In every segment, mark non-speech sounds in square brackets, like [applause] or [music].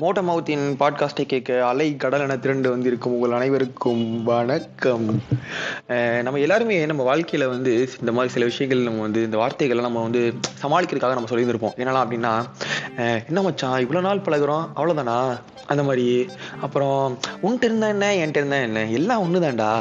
மோட்ட மவுத்தின் பாட்காஸ்டை கேட்க அலை கடல் என திரண்டு வந்திருக்கும் உங்கள் அனைவருக்கும் வணக்கம். நம்ம எல்லாருமே நம்ம வாழ்க்கையில் வந்து இந்த மாதிரி சில விஷயங்கள் நம்ம வந்து இந்த வார்த்தைகளை நம்ம வந்து சமாளிக்கிறதுக்காக நம்ம சொல்லியிருந்திருப்போம். என்னலாம் அப்படின்னா என்ன மச்சான் இவ்வளோ நாள் பழகுறோம் அவ்வளோதானா அந்த மாதிரி. அப்புறம் உன்கிட்ட இருந்தா என்ன என்கிட்ட இருந்தா என்ன? எல்லாம் ஒன்று தான்டா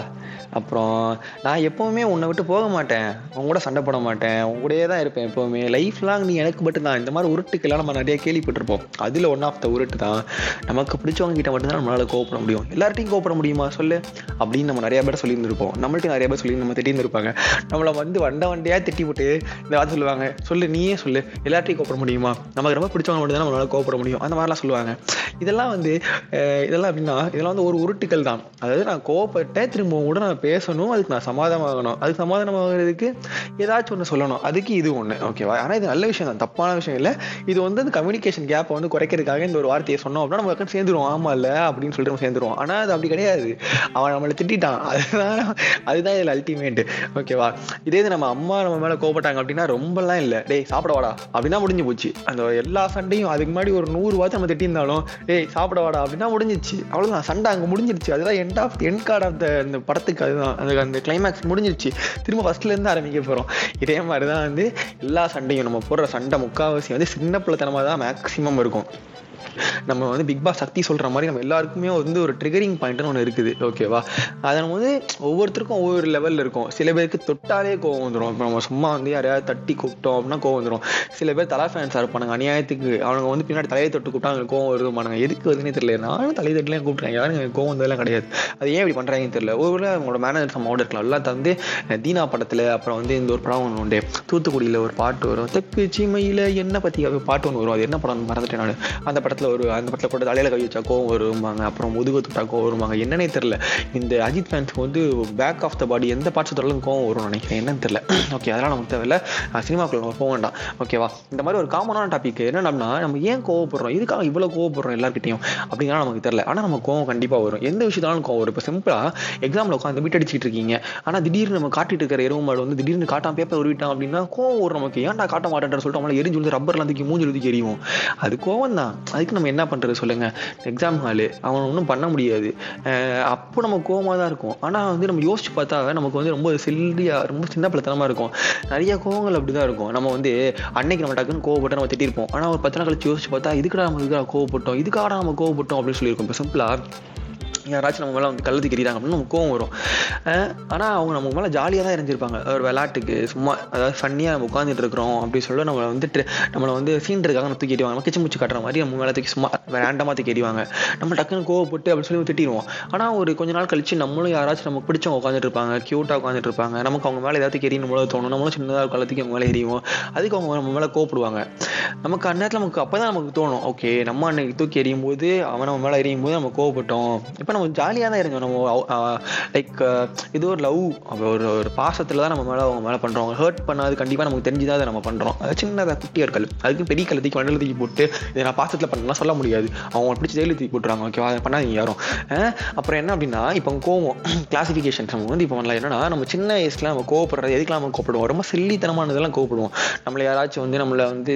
அப்புறம் நான் எப்போவுமே உன்னை விட்டு போக மாட்டேன். அவங்க கூட சண்டை போட மாட்டேன். உங்க கூடயே தான் இருப்பேன் எப்போவுமே. லைஃப் லாங் நீ எனக்கு மட்டும் தான் இந்த மாதிரி உருட்டுக்கெல்லாம் நம்ம நிறைய கேள்விப்பட்டிருப்போம். அதில் ஒன் ஆஃப் த உருட்டு தான். நமக்கு பிடிச்சவங்க கிட்ட மட்டும்தான் நம்மளால கோவப்பட முடியும். எல்லார்ட்டையும் கோவப்பட முடியுமா? சொல்லு. அப்படின்னு நம்ம நிறைய பேர் சொல்லியிருந்திருப்போம். நம்மள்ட்ட நிறைய பேர் சொல்லி நம்ம திட்டியிருந்திருப்பாங்க நம்மளை வந்து வண்ட வண்டியாக திட்டி போட்டு இந்த வார்த்தை சொல்லுவாங்க. சொல்லு நீயே சொல்லு. எல்லார்ட்டையும் கோப்பட முடியுமா? நமக்கு ரொம்ப பிடிச்சவங்க மட்டும் தான் நம்மளால கோவப்பட முடியும். அந்த மாதிரிலாம் சொல்லுவாங்க. இதெல்லாம் வந்து இதெல்லாம் அப்படின்னா இதெல்லாம் வந்து ஒரு உருட்டுக்கள் தான். அதாவது நான் கோவப்பட்டேன் திரும்ப கூட நான் பேசணும் அதுக்கு நான் சமாதானமாகணும். அதுக்கு சமாதானமாகிறதுக்கு ஏதாச்சும் ஒன்று சொல்லணும். அதுக்கு இது ஒன்று ஓகேவா ஆனால் இது நல்ல விஷயம் தான். தப்பான விஷயம் இல்லை. இது வந்து அந்த கம்யூனிகேஷன் கேப்பை வந்து குறைக்கிறதுக்காக இந்த ஒரு வார்த்தையை சொன்னோம் அப்படின்னா நம்ம சேர்ந்துருவோம். ஆமாம் இல்லை அப்படின்னு சொல்லிட்டு நம்ம சேர்ந்துருவோம். ஆனால் அது அப்படி கிடையாது. அவன் நம்மளை திட்டான் அதுதான் அதுதான் இதில் அல்டிமேட் ஓகேவா இதே இது நம்ம அம்மா நம்ம மேலே கோபப்பட்டாங்க அப்படின்னா ரொம்பலாம் இல்லை. டேய் சாப்பிட வாடா. அப்படின்னா முடிஞ்சு போச்சு. அந்த எல்லா சண்டையும் அதுக்கு முன்னாடி ஒரு நூறு வார்த்தை நம்ம திட்டியிருந்தாலும் டேய் சாப்பிட வாடா. அப்படின்னா முடிஞ்சிச்சு அவ்வளோதான் சண்டை அங்கே முடிஞ்சிருச்சு. அதுதான் end of end card of படத்தை படத்துக்கு அதுதான். அந்த அந்த கிளைமேக்ஸ் முடிஞ்சிருச்சு. திரும்ப ஃபஸ்ட்லேருந்து ஆரம்பிக்க போகிறோம் இதே மாதிரி தான் வந்து எல்லா சண்டையும் நம்ம போடுற சண்டை முக்காவாசி வந்து சின்ன பிள்ளைத்தனமாக தான் மேக்ஸிமம் இருக்கும். நம்ம வந்து பிக் பாஸ் சக்தி சொல்ற மாதிரி நம்ம எல்லாருக்குமே வந்து ஒரு ட்ரிகரிங் பாயிண்ட்னு ஒன்று இருக்குது. ஓகேவா அதை நம்ம வந்து ஒவ்வொருத்தருக்கும் ஒவ்வொரு லெவலில் இருக்கும். சில பேருக்கு தொட்டாலே கோவம் வந்துடும் இப்போ நம்ம சும்மா வந்து யாரையாவது தட்டி கூப்பிட்டோம் அப்படின்னா கோவம் வந்துடும் சில பேர் தலா ஃபேன்ஸாக இருப்பானுங்க அநியாயத்துக்கு. அவங்க வந்து பின்னாடி தலையை தொட்டு கூப்பிட்டா அவங்களுக்கு கோவம் வருதுமானுங்க எதுக்கு வருதுன்னே தெரியல. நானும் தலையை தட்டுலாம் கூப்பிட்றேன் யாரும் எனக்கு கோவம் வந்ததெல்லாம் கிடையாது. அது ஏன் இப்படி பண்ணுறாங்கன்னு தெரியல. ஒவ்வொரு அவங்களோட மேனேஜர் சம்மோட இருக்கலாம். எல்லாம் தந்து தீனா படத்தில் அப்புறம் வந்து இந்த ஒரு படம் ஒன்று உண்டு. தூத்துக்குடியில் ஒரு பாட்டு வரும். தெக்கு சீமையில் என்ன பற்றி பாட்டு ஒன்று வரும். அது என்ன படம் மறந்துட்டேன் நான். அந்த படத்தில் ஒரு அந்த படத்தில் கூட தலையில கை வச்சா கோவம் வருவாங்க அப்புறம் முதுகு தொட்டா கோவம் வருவாங்க என்னன்னே தெரில இந்த அஜித் ஃபேன்ஸ்க்கு வந்து பேக் ஆஃப் த பாடி எந்த பார்ட்ஸ் தொட்டாலும் கோவம் வரும் நினைக்கிறேன். என்னன்னு தெரியல. [clears throat] ஓகே அதெல்லாம் நமக்கு தேவையில்ல. சினிமாக்குள்ள போக வேண்டாம். ஓகேவா இந்த மாதிரி ஒரு காமனான டாபிக் என்னன்னா நம்ம ஏன் கோவப்படுறோம்? இதுக்காக இவ்வளோ கோவப்படுறோம் எல்லாருக்கிட்டையும் அப்படிங்கிறா நமக்கு தெரியல. ஆனால் நம்ம கோவம் கண்டிப்பாக வரும். எந்த விஷயத்தாலும் கோவம் வரும். இப்போ சிம்பிளாக எக்ஸாமில் உட்காந்து மீட் அடிச்சிட்டு இருக்கீங்க. ஆனால் திடீர்னு நம்ம காட்டிட்டு இருக்கிற எருவு மாடு வந்து திடீர்னு காட்டாம பேப்பர் உருவிட்டான் அப்படின்னா கோவம் வரும் நமக்கு. ஏன்டா காட்ட மாட்டேன்ற சொல்லிட்டு அவங்கள எரிஞ்சு வந்து ரப்பர்லாம் தூக்கி மூஞ்சி தூக்கி எரியும் அது கோவம் தான் அதுக்கு நம்ம என்ன பண்ணுறது சொல்லுங்க. எக்ஸாம் ஹாலு அவன் ஒன்றும் பண்ண முடியாது. அப்போ நம்ம கோவமாக தான் இருக்கும். ஆனால் வந்து நம்ம யோசிச்சு பார்த்தா நமக்கு வந்து ரொம்ப சில்லியா ரொம்ப சின்ன பிள்ளைத்தனமாக இருக்கும். நிறைய கோவங்கள் அப்படி தான் இருக்கும். நம்ம வந்து அன்னைக்கு நம்ம டக்குன்னு கோவப்பட்டு நம்ம திட்டிருப்போம். ஆனால் ஒரு பத்து நாள் கழிச்சு யோசிச்சு பார்த்தா இதுக்கடா நம்ம இதுக்காக கோவப்பட்டோம் இதுக்காக நம்ம கோவப்பட்டோம் அப்படின்னு சொல்லியிருக்கோம். இப்போ சிம்பிளாக யாராச்சும் நம்ம மேலே வந்து கழுத்து கிரிறாங்க அப்படின்னு நமக்கு கோவம் வரும். ஆனால் அவங்க நமக்கு மேலே ஜாலியாக தான் இருந்திருப்பாங்க. ஒரு விளையாட்டுக்கு சும்மா அதாவது ஃபன்னியாக நம்ம உட்காந்துட்டு இருக்கிறோம் அப்படின்னு சொல்லி நம்மளை வந்துட்டு நம்மளை வந்து சீன்றதுக்காக நம்ம தூக்கி எறிவாங்க. கிச்சு முச்சு கட்டுற மாதிரி நம்ம மேலே தூக்கி சும்மா ரேண்டமாக தூக்கி எறிவாங்க. நம்ம டக்குன்னு கோவப்பட்டு அப்படின்னு சொல்லி திட்டிடுவோம். ஆனால் ஒரு கொஞ்ச நாள் கழிச்சு நம்மளும் யாராச்சும் நமக்கு பிடிச்சவங்க உட்காந்துட்டு இருப்பாங்க க்யூட்டாக உட்காந்துட்டு இருப்பாங்க. நமக்கு அவங்க மேலே ஏதாவது எரியணும் போல தோணும். நம்மளும் சின்னதாக காலத்துக்கு அவங்க மேலே எரியும் அதுக்கு அவங்க நம்ம மேலே கோவப்படுவாங்க. நமக்கு அந்நேரத்தில் நமக்கு அப்போ தான் நமக்கு தோணும். ஓகே நம்ம அன்னைக்கு தூக்கி எறியும் போது அவன் நம்ம மேலே எரியும் போது நம்ம கோவப்பட்டோம். இப்போ நம்ம ஜாலியாக தான் இருந்தோம். நம்ம லைக் இது ஒரு லவ். ஒரு ஒரு பாசத்தில் தான் நம்ம மேலே அவங்க மேலே பண்ணுறோம் ஹர்ட் பண்ணாது கண்டிப்பாக நமக்கு தெரிஞ்சுதான் அதை நம்ம பண்ணுறோம் அது சின்னதாக குட்டியாக கல். அதுக்கு பெரிய கல் தூக்கி வண்டியில் தூக்கி போட்டு இதை நான் பாசத்தில் பண்ணலாம் சொல்ல முடியாது. அவங்க பிடிச்சி ஜெயிலில் தூக்கி போட்டுறாங்க ஓகேவா அதை பண்ணாதீங்க யாரும். அப்புறம் என்ன அப்படின்னா இப்போ கோவம். [clears throat] கிளாசிஃபிகேஷன் நம்ம வந்து இப்போ பண்ணலாம். என்னன்னா நம்ம சின்ன வயசில் நம்ம கோவப்படுறது எதுக்கெல்லாம் நம்ம கோவப்படுவோம்? ரொம்ப சில்லித்தனமானதெல்லாம் கோவப்படுவோம். நம்மளை யாராச்சும் வந்து நம்மளை வந்து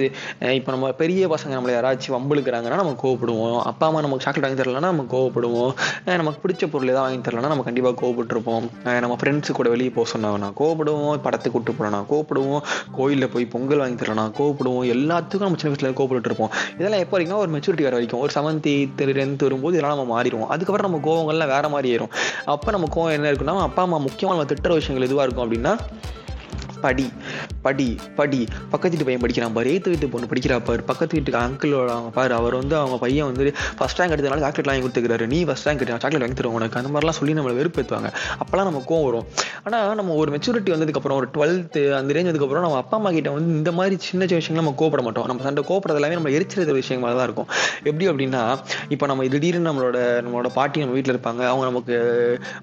இப்போ நம்ம பெரிய பசங்க நம்மளை யாராச்சும் வம்புழுக்கிறாங்கன்னா நம்ம கோவப்படுவோம். அப்பா அம்மா நமக்கு சாக்லேட் வாங்கி தரலன்னா நம்ம கோவப்படுவோம். நமக்கு பிடிச்ச பொருள் ஏதாவது வாங்கி தரலன்னா நம்ம கண்டிப்பாக கோவப்பட்டிருப்போம். நம்ம ஃப்ரெண்ட்ஸு கூட வெளியே போக சொன்னாங்கன்னா கோவப்படுவோம் படத்துக்கு கூட்டு போனா கோவப்படுவோம் கோயிலில் போய் பொங்கல் வாங்கி தரலனா கோவப்படுவோம் எல்லாத்துக்கும் நம்ம சின்ன வயசில் கோவப்பட்டு இருப்போம் இதெல்லாம் எப்போ வரைக்கும் ஒரு மெச்சூரிட்டி வர வரைக்கும். ஒரு செவன்த் எயித் டென்த் வரும்போது இதெல்லாம் நம்ம மாறிடுவோம். அதுக்கப்புறம் நம்ம கோவங்கள்லாம் வேறு மாதிரி ஏறும் அப்போ நம்ம கோவம் என்ன இருக்குன்னா அப்பா அம்மா முக்கியமாக நம்ம திட்டுற விஷயங்கள் எதுவாக இருக்கும் அப்படின்னா படி. படி படி. பக்கத்து வீட்டு பையன் படிக்கிறான் பாரு. எய்த்து வீட்டு பொண்ணு படிக்கிறா பாரு. பக்கத்து வீட்டுக்கு அங்கிளோட அவங்க பாரு. அவர் வந்து அவங்க பையன் வந்து ஃபஸ்ட் ரேங்க் எடுத்தனால சாக்லேட் வாங்கி கொடுத்துக்கிறாரு. நீ ஃபஸ்ட் ரேங்க் எடுத்து சாக்லேட் வாங்கி தருவோம் உனக்கு. அந்த மாதிரிலாம் சொல்லி நம்மளை வெறுப்பேற்றுவாங்க அப்போலாம் நம்ம கோவம் வரும். ஆனால் நம்ம ஒரு மெச்சூரிட்டி வந்ததுக்கப்புறம் ஒரு டுவெல்த்து அந்த ரேஞ்ச் வந்ததுக்கப்புறம் நம்ம அப்பா அம்மா கிட்ட வந்து இந்த மாதிரி சின்ன சின்ன விஷயங்கள் நம்ம கோப்பட மாட்டோம். நம்ம சண்டை கோப்பறது எல்லாமே நம்ம எரிச்சிருக்கிற விஷயங்கள் தான் இருக்கும். எப்படி அப்படின்னா இப்போ நம்ம திடீர்னு நம்மளோட நம்மளோட பாட்டி நம்ம வீட்டில் இருப்பாங்க. அவங்க நமக்கு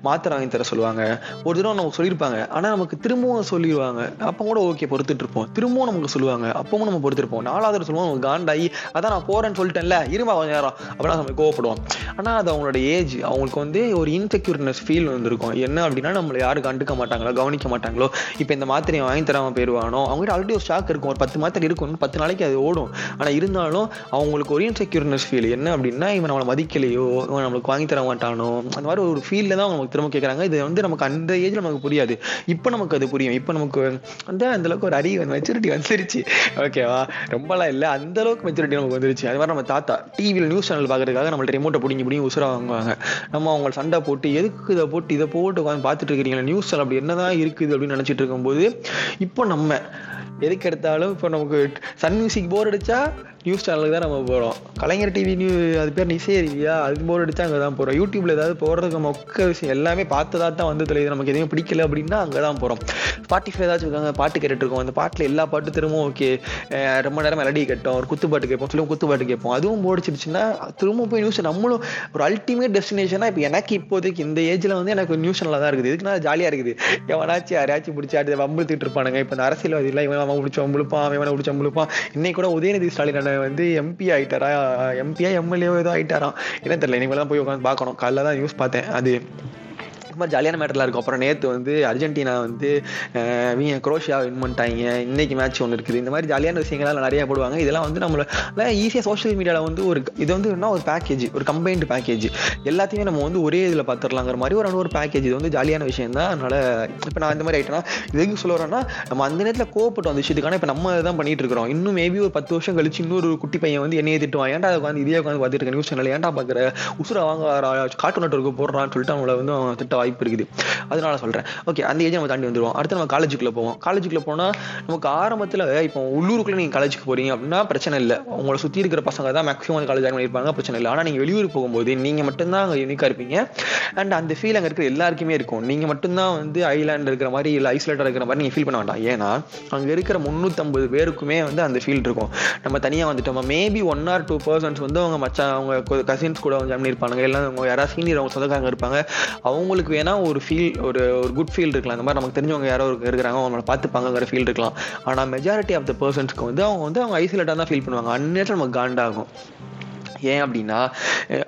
மாத்திரை வாங்கி தர சொல்லுவாங்க. ஒரு தடவை நமக்கு சொல்லியிருப்பாங்க. ஆனால் நமக்கு திரும்பவும் சொல்லிடுவாங்க அப்போ கூட ஓகே பொறுத்துட்டு இருப்போம் திரும்பவும் நமக்கு சொல்லுவாங்க. அப்பவும் நம்ம பொறுத்திருப்போம். நாலாவது சொல்லுவோம் அவங்க காண்டாயி அதான் நான் போறேன்னு சொல்லிட்டேன்ல இருமா கொஞ்ச நேரம். அப்படின்னா நம்ம கோவப்படுவோம். ஆனால் அது அவங்களோட ஏஜ் அவங்களுக்கு வந்து ஒரு இன்செக்யூர்னஸ் ஃபீல் வந்திருக்கும். என்ன அப்படின்னா நம்மளை யாரும் கண்டுக்க மாட்டாங்களோ கவனிக்க மாட்டாங்களோ இப்போ இந்த மாத்திரையை வாங்கி தராமல் போயிடுவானோ அவங்ககிட்ட ஆல்ரெடி ஒரு ஸ்டாக் இருக்கும். ஒரு பத்து மாத்திரை இருக்கும் பத்து நாளைக்கு அது ஓடும். ஆனால் இருந்தாலும் அவங்களுக்கு ஒரு இன்செக்யூர்னஸ் ஃபீல் என்ன அப்படின்னா இவன் நம்மளை மதிக்கலையோ இவன் நம்மளுக்கு வாங்கி தர மாட்டானோ அந்த மாதிரி ஒரு ஃபீல்ல தான் அவங்க திரும்ப கேட்குறாங்க இது வந்து நமக்கு அந்த ஏஜில் நமக்கு புரியாது. இப்போ நமக்கு அது புரியும். இப்போ நமக்கு வந்து அந்த நமக்கு ஒரு அறிவு மெச்சூரிட்டி வந்துருச்சு. ஓகேவா ரொம்பலாம் இல்லை. அந்த அளவுக்கு மெச்சூரிட்டி நமக்கு வந்துருச்சு. அது மாதிரி நம்ம தாத்தா டிவியில் நியூஸ் சேனல் பார்க்கறதுக்காக நம்மள்ட்ட ரிமோட்டை பிடிங்கி பிடிங்கி உசுரா வாங்குவாங்க. நம்ம அவங்க சண்டை போட்டு எதுக்கு இதை போட்டு இதை போட்டு உட்காந்து பார்த்துட்டு இருக்கிறீங்களா நியூஸ் சேனல் அப்படி என்னதான் இருக்குது அப்படின்னு நினச்சிட்டு இருக்கும்போது இப்போ நம்ம எதுக்கு எடுத்தாலும் இப்போ நமக்கு சன் மியூசிக் போர் அடிச்சா நியூஸ் சேனலுக்கு தான் நம்ம போகிறோம் கலைஞர் டிவி நியூ அது பேர் நிசை இல்லையா அது போர் அடித்தா அங்கே தான் போகிறோம் யூடியூப்ல ஏதாவது போடுறதுக்கு மொக்க விஷயம் எல்லாமே பார்த்ததா தான் வந்து தெரியுது நமக்கு எதுவும் பிடிக்கல அப்படின்னா அங்கே தான் போகிறோம் ஸ்பாட்டிஃபை ஏதாச்சும் இருக்காங்க பாட்டு கேட்டுட்டு இருக்கோம் அந்த பாட்டில் எல்லா பாட்டு திரும்பவும் ஓகே. ரொம்ப நேரம் மெலடி கேட்டோம். ஒரு குத்து பாட்டு கேட்போம் சொல்லி குத்து பாட்டு கேட்போம். அதுவும் போடிச்சிருச்சுன்னா திரும்ப போய் நியூஸ் நம்மளும் ஒரு அல்டிமேட் டெஸ்டினேஷனாக இப்போ எனக்கு இப்போதைக்கு இந்த ஏஜில் வந்து எனக்கு நியூஸ் சேனலாக தான் இருக்குது. இதுக்கு நான் ஜாலியாக இருக்குது. எவனாச்சும் யாராச்சும் பிடிச்சி அடுத்து வம்புழுத்திட்டு இருப்பானுங்க. இப்போ இந்த அரசியல்வாதி இவன் அவன் பிடிச்சவன் முழுப்பான் இவனை பிடிச்ச முழுப்பான். இன்னைக்கு கூட உதயநிதி ஸ்டாலின் வந்து எம்பி ஆயிட்டாரா? எம்பியா எம்எல்ஏ ஏதோ ஆயிட்டாராம். என்ன தெரியல இனிமேல் தான் போய் உட்காந்து பார்க்கணும். காலைல தான் நியூஸ் பார்த்தேன். அது சும்மா ஜாலியான மேட்டர்லாம் இருக்கும். அப்புறம் நேற்று வந்து அர்ஜென்டினா வந்து வீங்க குரோஷியா வின் பண்ணிட்டாங்க. இன்னைக்கு மேட்ச் ஒன்று இருக்குது. இந்த மாதிரி ஜாலியான விஷயங்கள்லாம் நிறைய போடுவாங்க. இதெல்லாம் வந்து நம்மள ஈஸியாக சோஷியல் மீடியாவில் வந்து ஒரு இது வந்து என்ன ஒரு பேக்கேஜ் ஒரு கம்பைன்டு பேக்கேஜ் எல்லாத்தையுமே நம்ம வந்து ஒரே இதில் பார்த்துடலாங்கிற மாதிரி ஒரு ஒரு பேக்கேஜ் இது வந்து ஜாலியான விஷயம் தான். அதனால் இப்போ நான் இந்த மாதிரி ஆயிட்டேன்னா இதுக்கு சொல்ல வரேன்னா நம்ம அந்த நேரத்தில் கோவப்பட்டோம் அந்த விஷயத்துக்கான இப்போ நம்ம தான் பண்ணிட்டு இருக்கிறோம். இன்னும் மேபி ஒரு பத்து வருஷம் கழிச்சு இன்னொரு குட்டி பையன் வந்து என்னையே திட்டுவான் ஏன்டா உட்காந்து இதே உட்காந்து பார்த்துட்டு இருக்க? நியூஸ் சேனல் ஏன்டா பார்க்குற உசுரை வாங்க காட்டு நட்டுருக்கு போடுறான்னு சொல்லிட்டு அவங்கள வந்து அவன் திட்ட வாய்ப்பு இருக்குது. அதனால சொல்றேன். ஓகே அந்த ஏஜ் நம்ம தாண்டி வந்துடுவோம் அடுத்து நம்ம காலேஜுக்குள்ள போவோம். காலேஜுக்குள்ள போனால் நமக்கு ஆரம்பத்தில் இப்போ உள்ளூருக்குள்ள நீங்க காலேஜுக்கு போறீங்க அப்படின்னா பிரச்சனை இல்லை. உங்களை சுற்றி இருக்கிற பசங்க தான் மேக்ஸிமம் காலேஜ் ஜாயின் பண்ணிருப்பாங்க பிரச்சனை இல்லை. ஆனால் நீங்க வெளியூர் போகும்போது நீங்க மட்டும்தான் அங்கே யூனிக்கா இருப்பீங்க. அண்ட் அந்த ஃபீல் அங்கே இருக்கிற எல்லாருக்குமே இருக்கும். நீங்க மட்டும்தான் வந்து ஐலாண்ட் இருக்கிற மாதிரி இல்லை ஐசோலேட்டாக இருக்கிற மாதிரி நீங்க ஃபீல் பண்ண வேண்டாம். ஏன்னா அங்கே இருக்கிற முந்நூற்றம்பது பேருக்குமே வந்து அந்த ஃபீல் இருக்கும். நம்ம தனியாக வந்துட்டோம்? Maybe one or two persons வந்து அவங்க மச்சான் அவங்க கசின்ஸ் கூட ஜாயின் பண்ணிருப்பாங்க எல்லாம் அவங்க யாராவது சீனியர் அவங்க சொந்தக்காரங்க இருப்பாங்க. அவங்களுக்கு வேணா ஒரு ஃபீல் ஒரு ஒரு குட் ஃபீல் இருக்கலாம். இந்த மாதிரி நமக்கு தெரிஞ்சவங்க யாரோ இருக்கிறாங்க அவங்கள பார்த்துப்பாங்கிற ஃபீல் இருக்கலாம். ஆனால் மெஜாரிட்டி ஆஃப் த பர்சன்ஸ்க்கு வந்து அவங்க வந்து அவங்க ஐசோலேட்டாக தான் ஃபீல் பண்ணுவாங்க. அந்நேரத்தில் நமக்கு காண்டாகும். ஏன் அப்படின்னா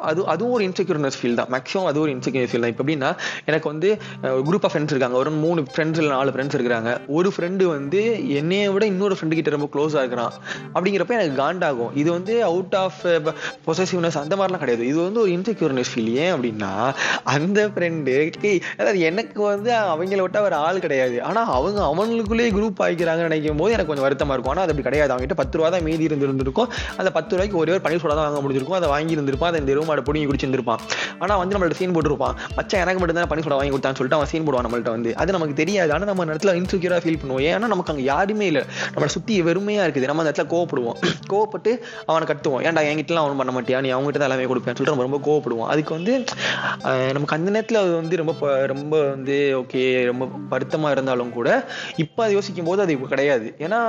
அது அதுவும் ஒரு இன்செக்யூர்னஸ் ஃபீல் தான். மேக்ஸிமம் அது ஒரு இன்செக்யூர் ஃபீல் தான். இப்போ எப்படின்னா எனக்கு வந்து ஒரு குரூப் ஆஃப் ஃப்ரெண்ட்ஸ் இருக்காங்க. ஒரு மூணு ஃப்ரெண்ட்ஸ் இல்லை நாலு ஃப்ரெண்ட்ஸ் இருக்கிறாங்க. ஒரு ஃப்ரெண்டு வந்து என்னைய விட இன்னொரு ஃப்ரெண்டு கிட்ட ரொம்ப க்ளோஸாக இருக்கிறான். அப்படிங்கிறப்ப எனக்கு காண்டாகும். இது வந்து அவுட் ஆஃப் பொசசிவ்னஸ் அந்த மாதிரிலாம் கிடையாது. இது வந்து ஒரு இன்செக்யூர்னஸ் ஃபீல் ஏன் அப்படின்னா அந்த ஃப்ரெண்டு அதாவது எனக்கு வந்து அவங்கள விட்டா ஒரு ஆள் கிடையாது. ஆனால் அவங்க அவங்களுக்குள்ளேயே குரூப் ஆகிக்கிறாங்கன்னு நினைக்கும் போது எனக்கு கொஞ்சம் வருத்தமாக இருக்கும். ஆனால் அது அப்படி கிடையாது. அவங்ககிட்ட பத்து ரூபா தான் மீதி இருந்திருந்திருக்கும். அந்த பத்து ரூபாய்க்கு ஒரே ஒரு பணி சோடா தான் வாங்க முடிஞ்சிருக்கும். அதை வாங்கி இருந்திருப்பான் அதை இந்த ரூமாட பிடிங்கி குடிச்சிருந்திருப்பான். ஆனால் வந்து நம்மள்ட்ட சீன் போட்டுருப்பான். மச்சான் எனக்கு மட்டும் தான் பனி சோடா வாங்கி கொடுத்தான்னு சொல்லிட்டு அவன் சீன் போடுவான் நம்மள்ட்ட வந்து. அது நமக்கு தெரியாது. ஆனால் நம்ம இடத்துல இன்செக்யூராக ஃபீல் பண்ணுவோம். ஏன்னா நமக்கு அங்கே யாருமே இல்லை. நம்மளை சுற்றி வெறுமையாக இருக்குது. நம்ம அந்த இடத்துல கோவப்படுவோம். கோவப்பட்டு அவனை கட்டுவோம். ஏன்டா என்கிட்டலாம் அவனும் பண்ண மாட்டியா? நீ அவங்ககிட்ட தான் எல்லாமே கொடுப்பேன் சொல்லிட்டு நம்ம ரொம்ப கோவப்படுவோம். அதுக்கு வந்து நமக்கு அந்த நேரத்தில் அது வந்து ரொம்ப ரொம்ப வந்து ஓகே ரொம்ப வருத்தமாக இருந்தாலும் கூட இப்போ அதை யோசிக்கும் போது அது இப்போ கிடையாது. ஏன்னா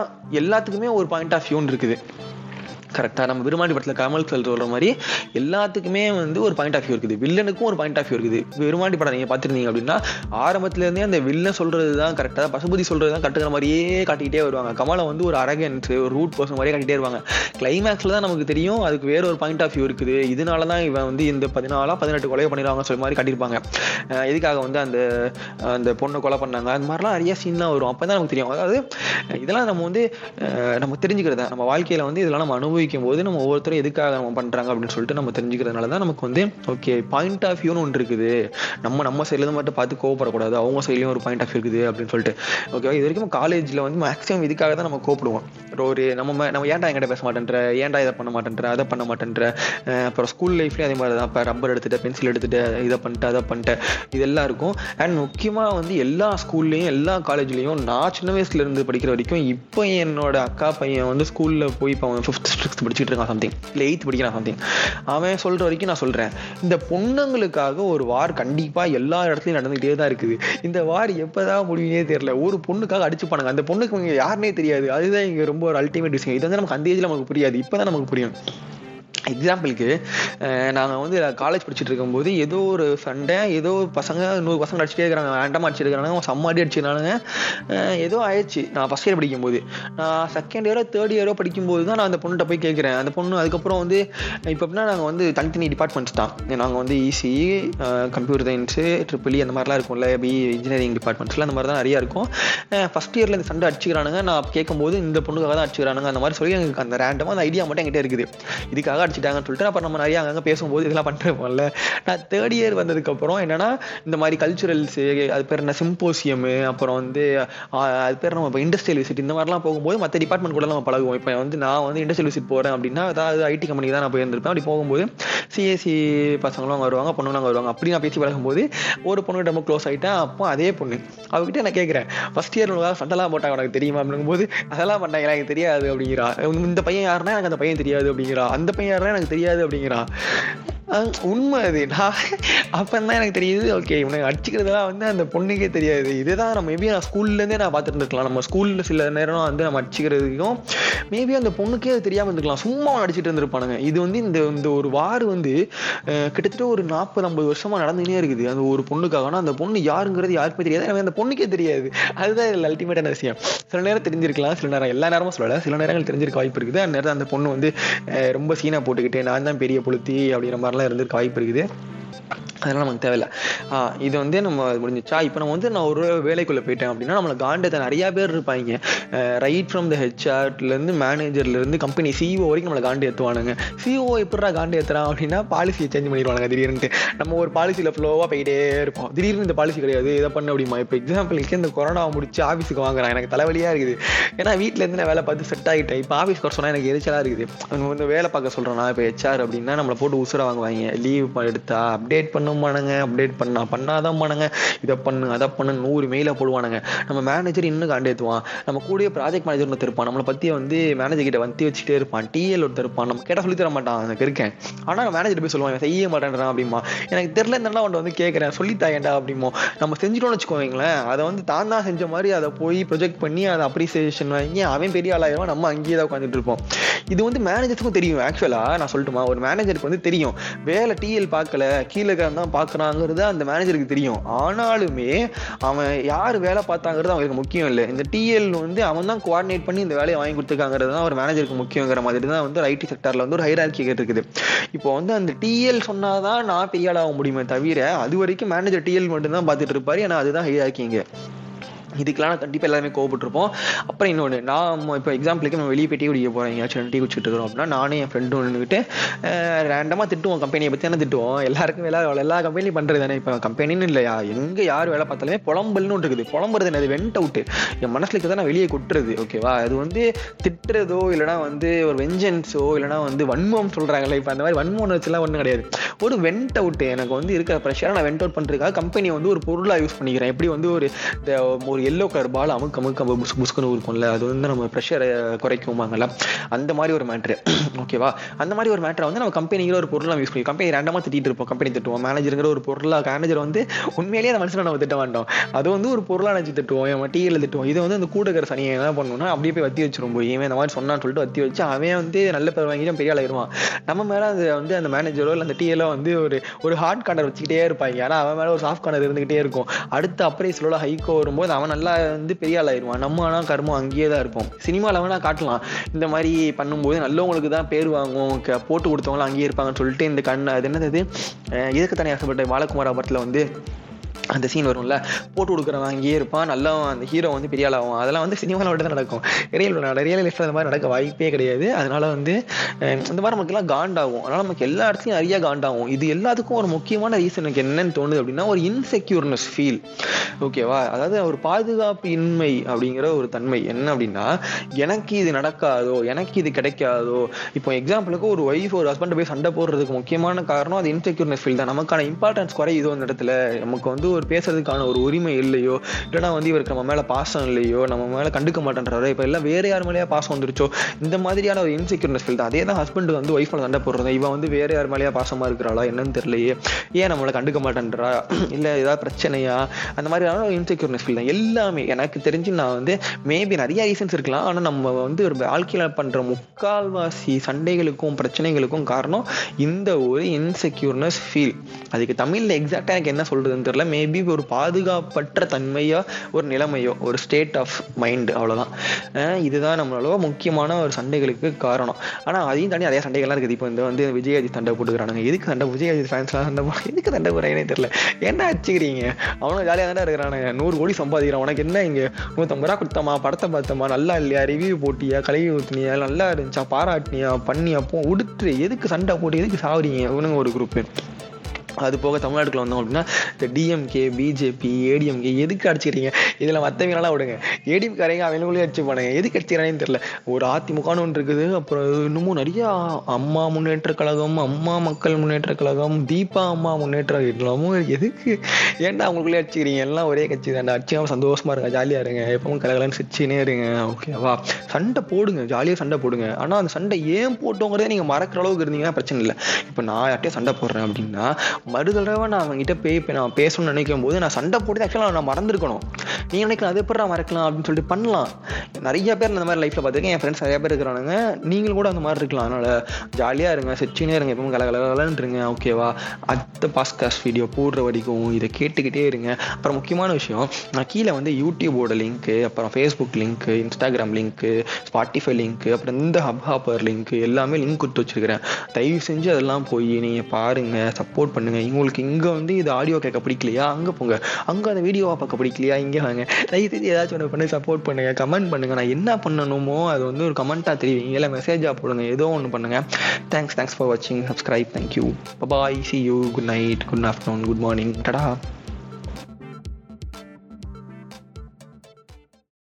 எல்லாத்துக்குமே ஒரு பாயிண்ட் ஆஃப் வியூன் இருக்குது. கரெக்டாக நம்ம விருமாண்டி படத்தில் கமல் சார் சொல்கிற மாதிரி எல்லாத்துக்குமே வந்து ஒரு பாயிண்ட் ஆஃப் வியூ இருக்குது. வில்லனுக்கும் ஒரு பாயிண்ட் ஆஃப் வியூ இருக்குது. விருமாண்டி படம் நீங்கள் பார்த்துருந்தீங்க அப்படின்னா ஆரம்பத்துலேருந்தே அந்த வில்லன் சொல்கிறது தான் கரெக்டாக பசுபதி சொல்கிறது தான் கட்டுக்கிற மாதிரியே காட்டிக்கிட்டே வருவாங்க. கமலை வந்து ஒரு அரகன்ஸ் ஒரு ரூட் பர்சன் மாதிரியே காட்டிகிட்டே வருவாங்க கிளைமேக்ஸில் தான் நமக்கு தெரியும் அதுக்கு வேற ஒரு பாயிண்ட் ஆஃப் வியூ இருக்குது. இதனால தான் இவன் வந்து இந்த பதினாலா பதினெட்டு கொலை பண்ணிடுவாங்க சொல்ல மாதிரி காட்டியிருப்பாங்க. எதுக்காக வந்து அந்த அந்த பொண்ணை கொலை பண்ணாங்க? அந்த மாதிரிலாம் நிறைய சீன்லாம் வரும். அப்போ தான் நமக்கு தெரியும். அதாவது இதெல்லாம் நம்ம வந்து நம்ம தெரிஞ்சுக்கிறத? நம்ம வாழ்க்கையில் வந்து இதெல்லாம் நம்ம அனுபவம் அனுபவிக்கும் போது நம்ம ஒவ்வொருத்தரும் எதுக்காக நம்ம பண்ணுறாங்க அப்படின்னு சொல்லிட்டு நம்ம தெரிஞ்சுக்கிறதுனால தான் நமக்கு வந்து ஓகே பாயிண்ட் ஆஃப் வியூன்னு ஒன்று இருக்குது. நம்ம நம்ம சைட்லேருந்து மட்டும் பார்த்து கோவப்படக்கூடாது. அவங்க சைட்லேயும் ஒரு பாயிண்ட் ஆஃப் வியூ இருக்குது அப்படின்னு சொல்லிட்டு. ஓகேவா இது வரைக்கும் காலேஜில் வந்து மேக்ஸிமம் இதுக்காக தான் நம்ம கோப்பிடுவோம் ஒரு நம்ம நம்ம ஏன்டா என்கிட்ட பேச மாட்டேன்ற? ஏன்டா இதை பண்ண மாட்டேன்ற? அதை பண்ண மாட்டேன்ற? அப்புறம் ஸ்கூல் லைஃப்லேயும் அதே மாதிரி தான் இப்போ ரப்பர் எடுத்துட்டு பென்சில் எடுத்துகிட்டு இதை பண்ணிட்டு அதை பண்ணிட்டு இதெல்லாம் இருக்கும். அண்ட் முக்கியமாக வந்து எல்லா ஸ்கூல்லையும் எல்லா காலேஜ்லையும் நான் சின்ன வயசுலேருந்து படிக்கிற வரைக்கும் இப்போ என்னோட அக்கா பையன் வந்து ஸ்கூலில் போய் இப்போ அவன் ஃபிஃப்த் சிக்ஸ்த் படிச்சுட்டு இருக்கான் சம்திங் இல்லை எயித் படிக்கிறான் சம்திங் அவன் சொல்கிற வரைக்கும் நான் சொல்கிறேன் இந்த பொண்ணுங்களுக்காக ஒரு வார் கண்டிப்பாக எல்லா இடத்துலையும் நடந்துகிட்டே தான் இருக்குது. இந்த வார் எப்பதான் முடியுனே தெரியல. ஒரு பொண்ணுக்காக அடிச்சு அந்த பொண்ணுக்கு யாருனே தெரியாது. அதுதான் இங்கே ரொம்ப ஒரு அல்டிமேட் விஷயம். இது வந்து நமக்கு அந்த ஏஜில் நமக்கு புரியாது. இப்போ தான் நமக்கு புரியும். எக்ஸாம்பிளுக்கு நாங்கள் வந்து காலேஜ் படிச்சுட்டு இருக்கும்போது ஏதோ ஒரு சண்டை ஏதோ பசங்க நூறு பசங்க அடிச்சுட்டே இருக்கிறாங்க வேண்டாமா அடிச்சிருக்காங்க சம்மாடி அடிச்சிருக்கானுங்க ஏதோ ஆயிடுச்சு. நான் ஃபஸ்ட் இயர் படிக்கும்போது. நான் செகண்ட் இயரோ தேர்ட் இயரோ படிக்கும்போது தான் நான் அந்த பொண்ணுகிட்ட போய் கேட்குறேன் அந்த பொண்ணு அதுக்கப்புறம் வந்து இப்போ எப்படின்னா நாங்கள் வந்து தனித்தனி டிபார்ட்மெண்ட்ஸ் தான். நாங்கள் வந்து இசி கம்ப்யூட்டர் சயின்ஸு ட்ரிபிள் அந்த மாதிரிலாம் இருக்கும்ல. பி இன்ஜினியரிங் டிபார்ட்மெண்ட்ஸில் அந்த மாதிரி தான் நிறையா இருக்கும். ஃபஸ்ட் இயரில் இந்த சண்டை அடிச்சுக்கிறானுங்க. நான் கேட்கும்போது இந்த பொண்ணுக்காக தான் அடிச்சுக்கிறானுங்க. அந்த மாதிரி சொல்லி எனக்கு அந்த ரேண்டமாக அந்த ஐடியா மட்டும் என்கிட்ட இருக்குது. இதுக்காக அடிச்சிட்டாங்கன்னு சொல்லிட்டு அப்போ நம்ம நிறைய அங்கங்கே பேசும்போது இதெல்லாம் பண்ணிருப்போம்ல நான் தேர்ட் இயர் வந்ததுக்கப்புறம் என்னன்னா இந்த மாதிரி கல்ச்சுரல்ஸு அது பேர் என்ன சிம்போசியமு அப்புறம் வந்து அது பேர் நம்ம இப்போ இண்டஸ்ட்ரியல் விசிட் இந்த மாதிரிலாம் போகும்போது மற்ற டிபார்ட்மெண்ட் கூட நம்ம பழகுவோம். இப்போ வந்து நான் வந்து இண்டஸ்ட்ரியல் விசிட் போகிறேன் அப்படின்னா அதாவது ஐடி கம்பெனி தான் நான் போயிருந்திருப்பேன். அப்படி போகும்போது சிஎஸ்சி பசங்களும் அங்கே வருவாங்க பொண்ணுங்க அங்கே வருவாங்க. அப்படி நான் பேசி பழகும்போது ஒரு பொண்ணு ரொம்ப க்ளோஸ் ஆகிட்டேன் அப்போ அதே பொண்ணு. அவகிட்ட நான் கேட்குறேன் ஃபஸ்ட் இயர் உங்களால் சண்டெல்லாம் போட்டாங்க உனக்கு தெரியுமா? அப்படிங்கும்போது அதெல்லாம் பண்ணாங்க எனக்கு தெரியாது அப்படிங்கிறா. இந்த பையன் யாருன்னா எனக்கு அந்த பையன் தெரியாது அப்படிங்கிறா. அந்த பையன் யாருன்னா எனக்கு தெரியாது அப்படிங்கிறா. உண்மை அது. நான் அப்போ தான் எனக்கு தெரியுது ஓகே இவனுக்கு அடிச்சுக்கிறதுலாம் வந்து அந்த பொண்ணுக்கே தெரியாது. இதுதான் நம்ம மேபி நான் ஸ்கூல்லேருந்தே நான் பார்த்துருந்துருக்கலாம். நம்ம ஸ்கூலில் சில நேரம் வந்து நம்ம அடிச்சுக்கிறதுக்கும் மேபி அந்த பொண்ணுக்கே அது தெரியாமல் இருந்துக்கலாம் சும்மா அடிச்சுட்டு இருந்திருப்பானுங்க. இது வந்து இந்த இந்த ஒரு வார் வந்து கிட்டத்தட்ட ஒரு நாற்பது ஐம்பது வருஷமாக நடந்துகிட்டே இருக்குது. அந்த ஒரு பொண்ணுக்காக. ஆனால் அந்த பொண்ணு யாருங்கிறது யாருக்குமே தெரியாது. அந்த பொண்ணுக்கே தெரியாது. அதுதான் இதில் அல்டிமேட்டான விஷயம். சில நேரம் தெரிஞ்சிருக்கலாம். சில நேரம் எல்லா நேரமும் சொல்லலை. சில நேரங்கள் தெரிஞ்சிருக்க வாய்ப்பு இருக்குது. அந்த நேரத்தில் அந்த பொண்ணு வந்து ரொம்ப சீனாக போட்டுக்கிட்டு நான் தான் பெரிய புளுத்தி அப்படிங்கிற மாதிரி மாதிரிலாம் இருந்திருக்க வாய்ப்பு இருக்குது. அதெல்லாம் நமக்கு தேவையில்ல. இது வந்து நம்ம முடிஞ்சிச்சா? இப்போ நம்ம வந்து நான் ஒரு வேலைக்குள்ளே போயிட்டேன் அப்படின்னா நம்மளை காண்டத்தை நிறையா பேர் இருப்பாங்க. ரைட் ஃப்ரம் த ஹெச்ஆர்ட்லேருந்து மேனேஜர்லேருந்து கம்பெனி சிஇஓ வரைக்கும் நம்மளை காண்டு ஏற்றுவானுங்க சிஓ எப்படா காண்டு ஏற்றுறான் அப்படின்னா பாலிசியை சேஞ்ச் பண்ணிடுவாங்க திடீர்னு நம்ம ஒரு பாலிசியில் ஃப்ளோவாக போயிட்டே இருப்போம். திடீர்னு இந்த பாலிசி கிடையாது. இதை பண்ண அப்படிமா இப்போ எக்ஸாம்பிளுக்கு இந்த கொரோனா முடிச்சு ஆஃபீஸுக்கு வாங்குறான். எனக்கு தலைவலியாக இருக்குது. ஏன்னா வீட்டிலேருந்து நான் வேலை பார்த்து செட் ஆகிட்டேன். இப்போ ஆஃபீஸ் வர சொன்னால் எனக்கு எரிச்சலாக இருக்குது. அவங்க வந்து வேலை பார்க்க சொல்கிறேன்னா இப்போ ஹெச்ஆர் அப்படின்னா நம்மளை போட்டு உசுரை வாங்குவாங்க. லீவ் எடுத்தா அப்டேட் பண்ணுமானுங்க அப்டேட் பண்ணா பண்ணாதான் பண்ணுங்க இதை பண்ணு அதை பண்ணு நூறு மெயில போடுவானுங்க. நம்ம மேனேஜர் இன்னும் காண்டேத்துவான். நம்ம கூட ப்ராஜெக்ட் மேனேஜர் ஒருத்தர் இருப்பான். நம்மளை பத்தி வந்து மேனேஜர் கிட்ட வந்து வச்சுட்டே இருப்பான். டிஎல் ஒருத்தர் இருப்பான். நம்ம கேட்டால் சொல்லி தர மாட்டான் எனக்கு இருக்கேன் ஆனால் மேனேஜர் போய் சொல்லுவாங்க செய்ய மாட்டேன்றான் அப்படிமா எனக்கு தெரியல இருந்தாலும் அவன் வந்து கேட்குறேன் சொல்லித்தாயேண்டா அப்படிமோ நம்ம செஞ்சிட்டோம்னு வச்சுக்கோங்களேன். அதை வந்து தான் தான் செஞ்ச மாதிரி அதை போய் ப்ரொஜெக்ட் பண்ணி அதை அப்ரிசியேஷன் வாங்கி அவன் பெரிய ஆளாயிரம் நம்ம அங்கேயே தான் உட்காந்துட்டு இருப்போம். இது வந்து மேனேஜருக்கும் தெரியும். ஆக்சுவலாக நான் சொல்லட்டுமா? ஒரு மேனேஜருக்கு வந்து தெரியும். வேலை டிஎல் பார்க்கல கீழே தான் பார்க்குறாங்கிறது அந்த மேனேஜருக்கு தெரியும். ஆனாலுமே அவன் யார் வேலை பார்த்தாங்கிறது அவங்களுக்கு முக்கியம் இல்லை. இந்த டிஎல் வந்து அவன் தான் கோஆர்டினேட் பண்ணி இந்த வேலையை வாங்கி கொடுத்துருக்காங்கிறது தான் ஒரு மேனேஜருக்கு முக்கியங்கிற மாதிரி தான் வந்து ஐடி செக்டரில் வந்து ஒரு ஹைரார்கி இருக்குது இப்போ வந்து அந்த டிஎல் சொன்னால் தான் நான் பெரிய ஆளாக முடியுமே தவிர அது வரைக்கும் மேனேஜர் டிஎல் மட்டும்தான் பார்த்துட்டு இருப்பாரு. ஏன்னா அதுதான் ஹைராக்கிங்க இதுக்கெல்லாம் நான் கண்டிப்பாக எல்லாருமே கோவப்பட்டிருப்போம். அப்புறம் இன்னொன்று நான் இப்போ எக்ஸாம்பிளுக்கு நம்ம வெளியே போய் டீ குடிக்க போகிறோம் எங்கேயாச்சும் டீ குடிச்சிட்டு இருக்கிறோம் அப்படின்னா நானும் என் ஃப்ரெண்டும் நின்றுட்டு ரேண்டமாக திட்டுவோம் கம்பெனியை பற்றி தானே திட்டுவோம். எல்லாருக்கும் எல்லா எல்லா கம்பெனியும் பண்ணுறது தானே. இப்போ கம்பெனின்னு இல்லையா எங்கே யார் வேலை பார்த்தாலுமே புலம்பல்னு இருக்குது. புலம்புறது என்னது? வெண்ட் அவுட்டு என் மனசில் இருக்கிறத நான் வெளியே கொட்டுறது ஓகேவா அது வந்து திட்டுறதோ இல்லைனா வந்து ஒரு வெஞ்சன்ஸோ இல்லைனா வந்து வன்மம் சொல்கிறாங்களே இப்போ அந்த மாதிரி வன்மம் வச்சுலாம் ஒன்றும் கிடையாது. ஒரு வெண்ட் அவுட்டு எனக்கு வந்து இருக்கிற ப்ரெஷரை நான் வெண்ட் அவுட் பண்ணுறதுக்காக கம்பெனியை வந்து ஒரு பொருளாக யூஸ் பண்ணிக்கிறேன். எப்படி வந்து ஒரு ஒரு எல்லோ கலர் பால் அமுக்கு அமுக்கு புஸ் புஸ்குன்னு இருக்கும்ல அது வந்து நம்ம ப்ரெஷரை குறைக்குமாங்கல்ல அந்த மாதிரி ஒரு மேட்ரு ஓகேவா [clears throat] அந்த மாதிரி ஒரு மேட்டரை வந்து நம்ம கம்பெனிங்கிற ஒரு பொருளாக யூஸ் பண்ணி கம்பெனி ரெண்டமாக திட்டிட்டு இருப்போம். கம்பெனி திட்டுவோம். மேனேஜருங்கிற ஒரு பொருளாக மேனேஜர் வந்து உண்மையிலேயே அந்த மனுஷனை நம்ம திட்ட வேண்டாம் அது வந்து ஒரு பொருளாக நினச்சி திட்டுவோம். நம்ம டீயில் திட்டுவோம். இது வந்து அந்த கூட இருக்கிற சனியை என்ன பண்ணணும்னா அப்படியே போய் வத்தி வச்சிரும் போய். இவன் இந்த மாதிரி சொன்னான்னு சொல்லிட்டு வத்தி வச்சு அவன் வந்து நல்ல பேர் வாங்கிட்டு பெரிய ஆளாயிருவான் நம்ம மேலே அது வந்து அந்த மேனேஜரோ இல்லை அந்த டீயெல்லாம் வந்து ஒரு ஒரு ஹார்ட் கார்னர் வச்சுக்கிட்டே இருப்பாங்க. ஏன்னா அவன் மேலே ஒரு சாஃப்ட் கார்னர் இருந்துகிட்டே இருக்கும். அடுத்த அப்ரைஸ்லோட ஹைக்கோ வரும்போது அவன் நல்லா வந்து பெரிய ஆளாயிருவான். நம்ம ஆனால் கர்மம் அங்கேயே தான் இருப்போம். சினிமாவில் வேணால் காட்டலாம். இந்த மாதிரி பண்ணும்போது நல்லவங்களுக்கு தான் பேர் வாங்கும் போட்டு கொடுத்தவங்களும் அங்கேயே இருப்பாங்கன்னு சொல்லிட்டு இந்த கண் அது என்னது இதுக்கு தனி ஆசைப்பட்ட பாலகுமார் படத்தில் வந்து அந்த சீன் வரும்ல போட்டு கொடுக்குறவன் அங்கேயே இருப்பான் நல்லா அந்த ஹீரோ வந்து பெரிய ஆளாகும் அதெல்லாம் வந்து சினிமாவில் மட்டும் தான் நடக்கும் ரியல் ரியல் லைஃப்பில் அந்த மாதிரி நடக்க வாய்ப்பே கிடையாது. அதனால வந்து இந்த மாதிரி நமக்குலாம் காண்டாகும். அதனால் நமக்கு எல்லா இடத்துலையும் நிறைய காண்டாகும். இது எல்லாத்துக்கும் ஒரு முக்கியமான ரீசன் எனக்கு என்னன்னு தோணுது அப்படின்னா ஒரு இன்செக்யூர்னஸ் ஃபீல் ஓகேவா அதாவது ஒரு பாதுகாப்பு இன்மை அப்படிங்கிற ஒரு தன்மை. என்ன அப்படின்னா எனக்கு இது நடக்காதோ எனக்கு இது கிடைக்காதோ இப்போ எக்ஸாம்பிளுக்கு ஒரு ஒய்ஃப் ஒரு ஹஸ்பண்ட் போய் சண்டை போடுறதுக்கு முக்கியமான காரணம் அது இன்செக்யூர்னஸ் ஃபீல் தான். நமக்கான இம்பார்ட்டன்ஸ் குறையுதோ அந்த இடத்துல நமக்கு வந்து ஒரு பேசுறதுக்கான ஒரு உரிமை இல்லையோ இல்லைனா வந்து இவருக்கு நம்ம மேலே பாசம் இல்லையோ நம்ம மேலே கண்டுக்க மாட்டேன்றாரோ இப்போ எல்லாம் வேறு யார் மேலேயா பாசம் வந்துருச்சோ இந்த மாதிரியான ஒரு இன்செக்யூர்னஸ் ஃபீல் தான். அதே தான் ஹஸ்பண்ட் வந்து ஒய்ஃபில் சண்டை போடுறது இவன் வந்து வேறு யார் மேலேயா பாசமாக இருக்கிறாளா என்னன்னு தெரியலையே ஏன் நம்மளை கண்டுக்க மாட்டேன்றா இல்லை ஏதாவது பிரச்சனையா அந்த மாதிரியான ஒரு இன்செக்யூர்னஸ் ஃபீல் தான். எல்லாமே எனக்கு தெரிஞ்சு நான் வந்து மேபி நிறைய ரீசன்ஸ் இருக்கலாம். ஆனால் நம்ம வந்து ஒரு வாழ்க்கையில் பண்ணுற முக்கால்வாசி சண்டைகளுக்கும் பிரச்சனைகளுக்கும் காரணம் இந்த ஒரு இன்செக்யூர்னஸ் ஃபீல் அதுக்கு தமிழில் எக்ஸாக்டாக எனக்கு என்ன சொல்கிறதுன்னு தெரியல. மேபி ஒரு பாதுகாப்பற்ற தன்மையோ ஒரு நிலைமையோ ஒரு ஸ்டேட் ஆஃப் மைண்ட் அவ்வளோதான் இதுதான் நம்மளோட முக்கியமான ஒரு சண்டைகளுக்கு காரணம். ஆனால் அதையும் தாண்டி நிறைய சண்டைகள்லாம் இருக்குது. இப்போ இந்த வந்து விஜயாஜித் சண்டை போட்டுக்கிறானுங்க. எதுக்கு சண்டை? விஜயாஜித் ஃபேன்ஸ்லாம் சண்டை போட எதுக்கு சண்டை போடுறாங்கன்னே தெரியல. என்ன வச்சுக்கிறீங்க அவனும் ஜாலியாக தானே இருக்கிறானுங்க. நூறு கோடி சம்பாதிக்கிறான். உனக்கு என்ன இங்கே? நூற்றம்பது ரூபா கொடுத்தமா படத்தை பார்த்தமா நல்லா இல்லையா? ரிவ்யூ போட்டியா? கழுவி ஊற்றினியா நல்லா இருந்துச்சா? பாராட்டினியா? பண்ணியா? போ உடுத்து எதுக்கு சண்டை போட்டு எதுக்கு சாவறீங்க? இவனுங்க ஒரு குரூப்பு அது போக தமிழ்நாட்டுக்குள்ள வந்தோம் அப்படின்னா இந்த டிஎம்கே பிஜேபி ஏடிஎம்கே எதுக்கு அடிச்சுக்கிறீங்க? இதில் மற்றவங்களெல்லாம் விடுங்க? ஏடிஎம்காரங்க அவங்களுக்குள்ளே அடிச்சு போனாங்க. எதுக்கு அடிச்சுக்கிறானே தெரியல. ஒரு அதிமுகன்னு ஒன்று இருக்குது. அப்புறம் இன்னமும் நிறைய அம்மா முன்னேற்ற கழகம் அம்மா மக்கள் முன்னேற்ற கழகம் தீபா அம்மா முன்னேற்ற எல்லாமும் எதுக்கு? ஏன்டா அவங்களுக்குள்ளே அடிச்சுக்கிறீங்க? எல்லாம் ஒரே கட்சி தான்டா. அடிச்சாம சந்தோஷமா இருங்க ஜாலியாக இருங்க. எப்பவும் கலகலன்னு சிரிச்சுனே இருங்க. ஓகேவா சண்டை போடுங்க ஜாலியாக சண்டை போடுங்க. ஆனால் அந்த சண்டை ஏன் போட்டோங்கிறதே நீங்கள் மறக்கிற அளவுக்கு இருந்தீங்கன்னா பிரச்சனை இல்லை. இப்போ நான் யார்ட்டையும் சண்டை போடுறேன் அப்படின்னா மறு தடவை நான் அவங்ககிட்ட பே நான் பேசணும்னு நினைக்கும் போது நான் சண்டை போட்டு ஆக்சுவலாக நான் மறந்துருக்கணும். நீ நினைக்கலாம் அது எப்படி மறக்கலாம் அப்படின்னு சொல்லிட்டு பண்ணலாம். நிறைய பேர் இந்த மாதிரி லைஃப்பில் பார்த்துருக்கேன். என் ஃப்ரெண்ட்ஸ் நிறைய பேர் இருக்கிறானுங்க. நீங்களும் கூட அந்த மாதிரி இருக்கலாம். அதனால் ஜாலியாக இருங்க சிரிச்சுனே இருங்க. எப்பவும் கல கலகலன்னு ஓகேவா அடுத்த பாஸ்காஸ்ட் வீடியோ போடுற வரைக்கும் இதை கேட்டுக்கிட்டே இருங்க. அப்புறம் முக்கியமான விஷயம் நான் கீழே வந்து யூடியூபோட லிங்க்கு அப்புறம் Facebook link Instagram link Spotify link அப்புறம் இந்த ஹப் ஹாப்பர் லிங்க்கு எல்லாமே லிங்க் கொடுத்து வச்சுருக்கிறேன். தயவு செஞ்சு அதெல்லாம் போய் நீங்கள் பாருங்கள் சப்போர்ட் பண்ணுங்கள் உங்களுக்கு இங்கே வந்து இது ஆடியோ கேட்க பிடிக்கலையா? அங்கே போங்க. அங்கே அந்த வீடியோவை பார்க்க பிடிக்கலையா? இங்கே வாங்க. தயவு செஞ்சு ஏதாச்சும் ஒன்று பண்ணி சப்போர்ட் பண்ணுங்க. கமெண்ட் பண்ணுங்க. நான் என்ன பண்ணணுமோ அது வந்து ஒரு கமெண்ட்டாக தெரிவிங்க. இல்லை மெசேஜாக போடுங்க. ஏதோ ஒன்று பண்ணுங்க. தேங்க்ஸ் தேங்க்ஸ் ஃபார் வாட்சிங் subscribe thank you bye see you good night good afternoon good morning tata